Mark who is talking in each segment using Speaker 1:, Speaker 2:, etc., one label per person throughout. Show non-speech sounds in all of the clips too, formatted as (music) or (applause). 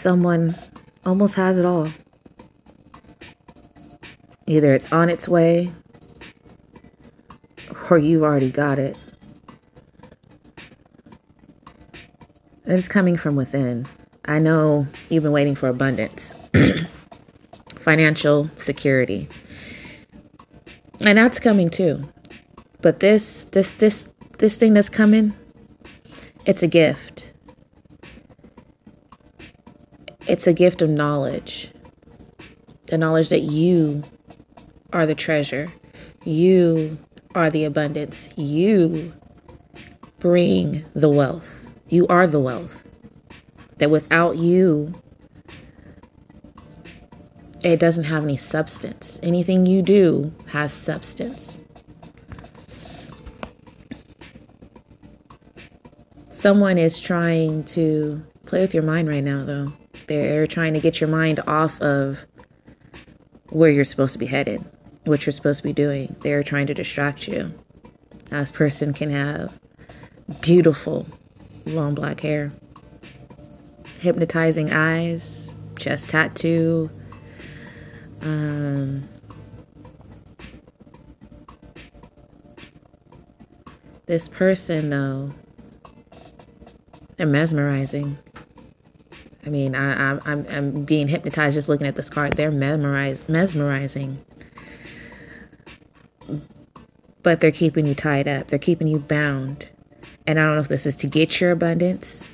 Speaker 1: someone almost has it all. Either it's on its way or you've already got it. It's coming from within. I know you've been waiting for abundance, (clears throat) financial security. And that's coming too. But this this this this thing that's coming, it's a gift. It's a gift of knowledge. The knowledge that you are the treasure. You are the abundance. You bring the wealth. You are the wealth. That without you, it doesn't have any substance. Anything you do has substance. Someone is trying to play with your mind right now, though. They're trying to get your mind off of where you're supposed to be headed what you're supposed to be doing. They're trying to distract you. This person can have beautiful long black hair, hypnotizing eyes, chest tattoo. Um, this person, though, they're mesmerizing. I mean, I, am I'm, I'm being hypnotized just looking at this card. They're mesmerized, mesmerizing but they're keeping you tied up. They're keeping you bound. And I don't know if this is to get your abundance,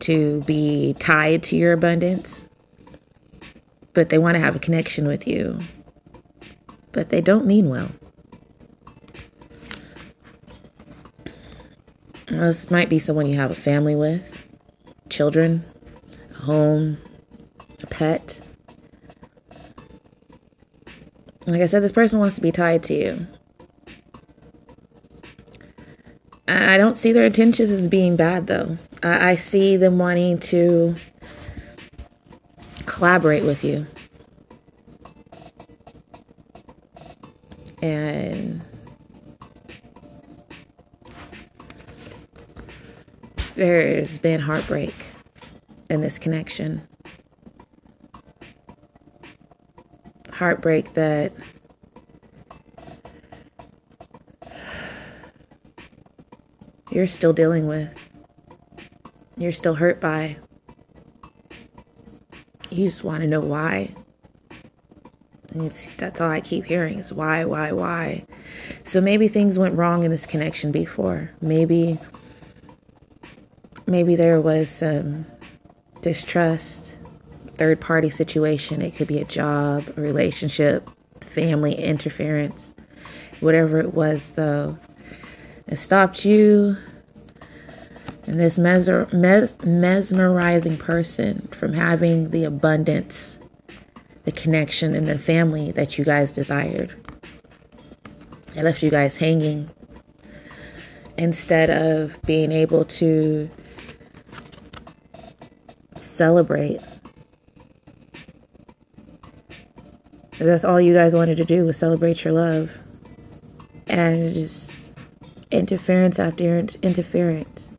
Speaker 1: to be tied to your abundance, but they want to have a connection with you. But they don't mean well. This might be someone you have a family with, children, home, a pet. Like I said, this person wants to be tied to you. I don't see their intentions as being bad, though. I, see them wanting to collaborate with you. And there's been heartbreak in this connection. Heartbreak that you're still dealing with, you're still hurt by. You just want to know why. And that's all I keep hearing is why, why, why. So maybe things went wrong in this connection before. Maybe, maybe there was some distrust, third party situation. It could be a job, a relationship, family interference, whatever it was, though. It stopped you and this mes- mesmerizing person from having the abundance, the connection, and the family that you guys desired. It left you guys hanging instead of being able to celebrate. That's all you guys wanted to do was celebrate your love. And just interference after interference.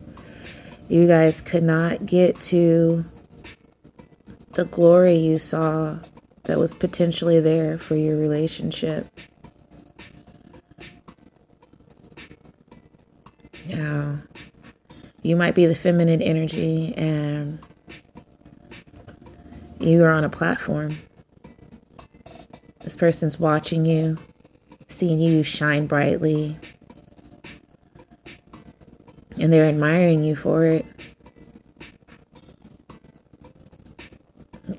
Speaker 1: You guys could not get to the glory you saw that was potentially there for your relationship. Yeah. You might be the feminine energy and you are on a platform. This person's watching you, seeing you shine brightly, and they're admiring you for it.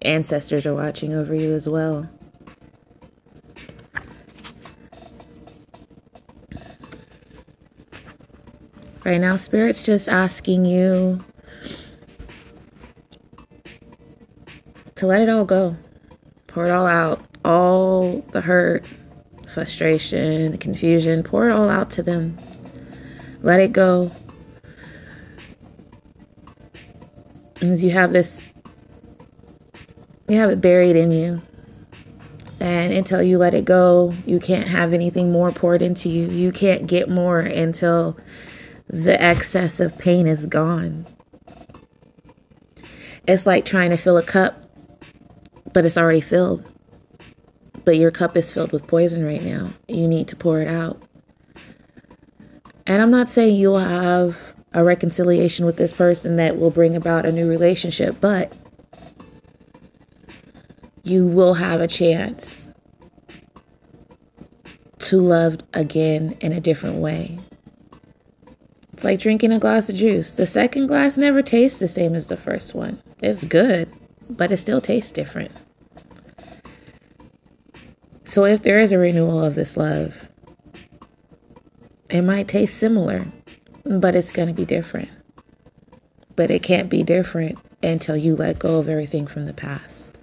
Speaker 1: Ancestors are watching over you as well. Right now, Spirit's just asking you to let it all go. Pour it all out. All the hurt, frustration, the confusion, pour it all out to them. Let it go. As you have this, you have it buried in you. And until you let it go, you can't have anything more poured into you. You can't get more until the excess of pain is gone. It's like trying to fill a cup, but it's already filled. But your cup is filled with poison right now. You need to pour it out. And I'm not saying you'll have a reconciliation with this person that will bring about a new relationship, but you will have a chance to love again in a different way. It's like drinking a glass of juice. The second glass never tastes the same as the first one. It's good, but it still tastes different. So if there is a renewal of this love, it might taste similar, but it's going to be different. But it can't be different until you let go of everything from the past.